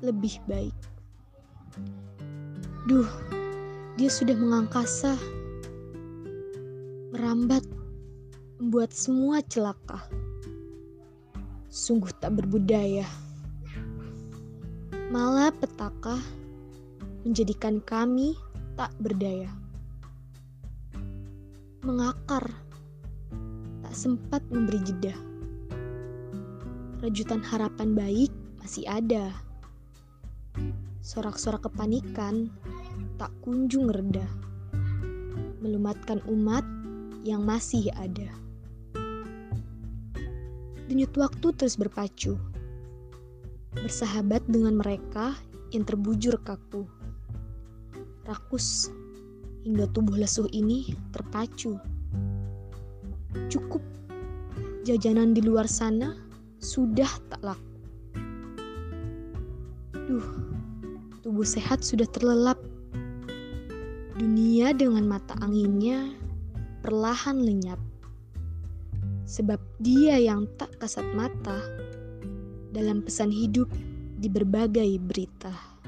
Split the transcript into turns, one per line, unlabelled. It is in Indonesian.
lebih baik. Duh, dia sudah mengangkasa, merambat, membuat semua celaka sungguh tak berbudaya. Malah petaka menjadikan kami tak berdaya. Mengakar, tak sempat memberi jeda. Rajutan harapan baik masih ada. Sorak-sorak kepanikan tak kunjung reda. Melumatkan umat yang masih ada. Denyut waktu terus berpacu. Bersahabat dengan mereka yang terbujur kaku. Rakus hingga tubuh lesuh ini terpacu. Cukup jajanan di luar sana sudah tak laku. Duh, tubuh sehat sudah terlelap. Dunia dengan mata anginnya perlahan lenyap sebab dia yang tak kasat mata dalam pesan hidup di berbagai berita.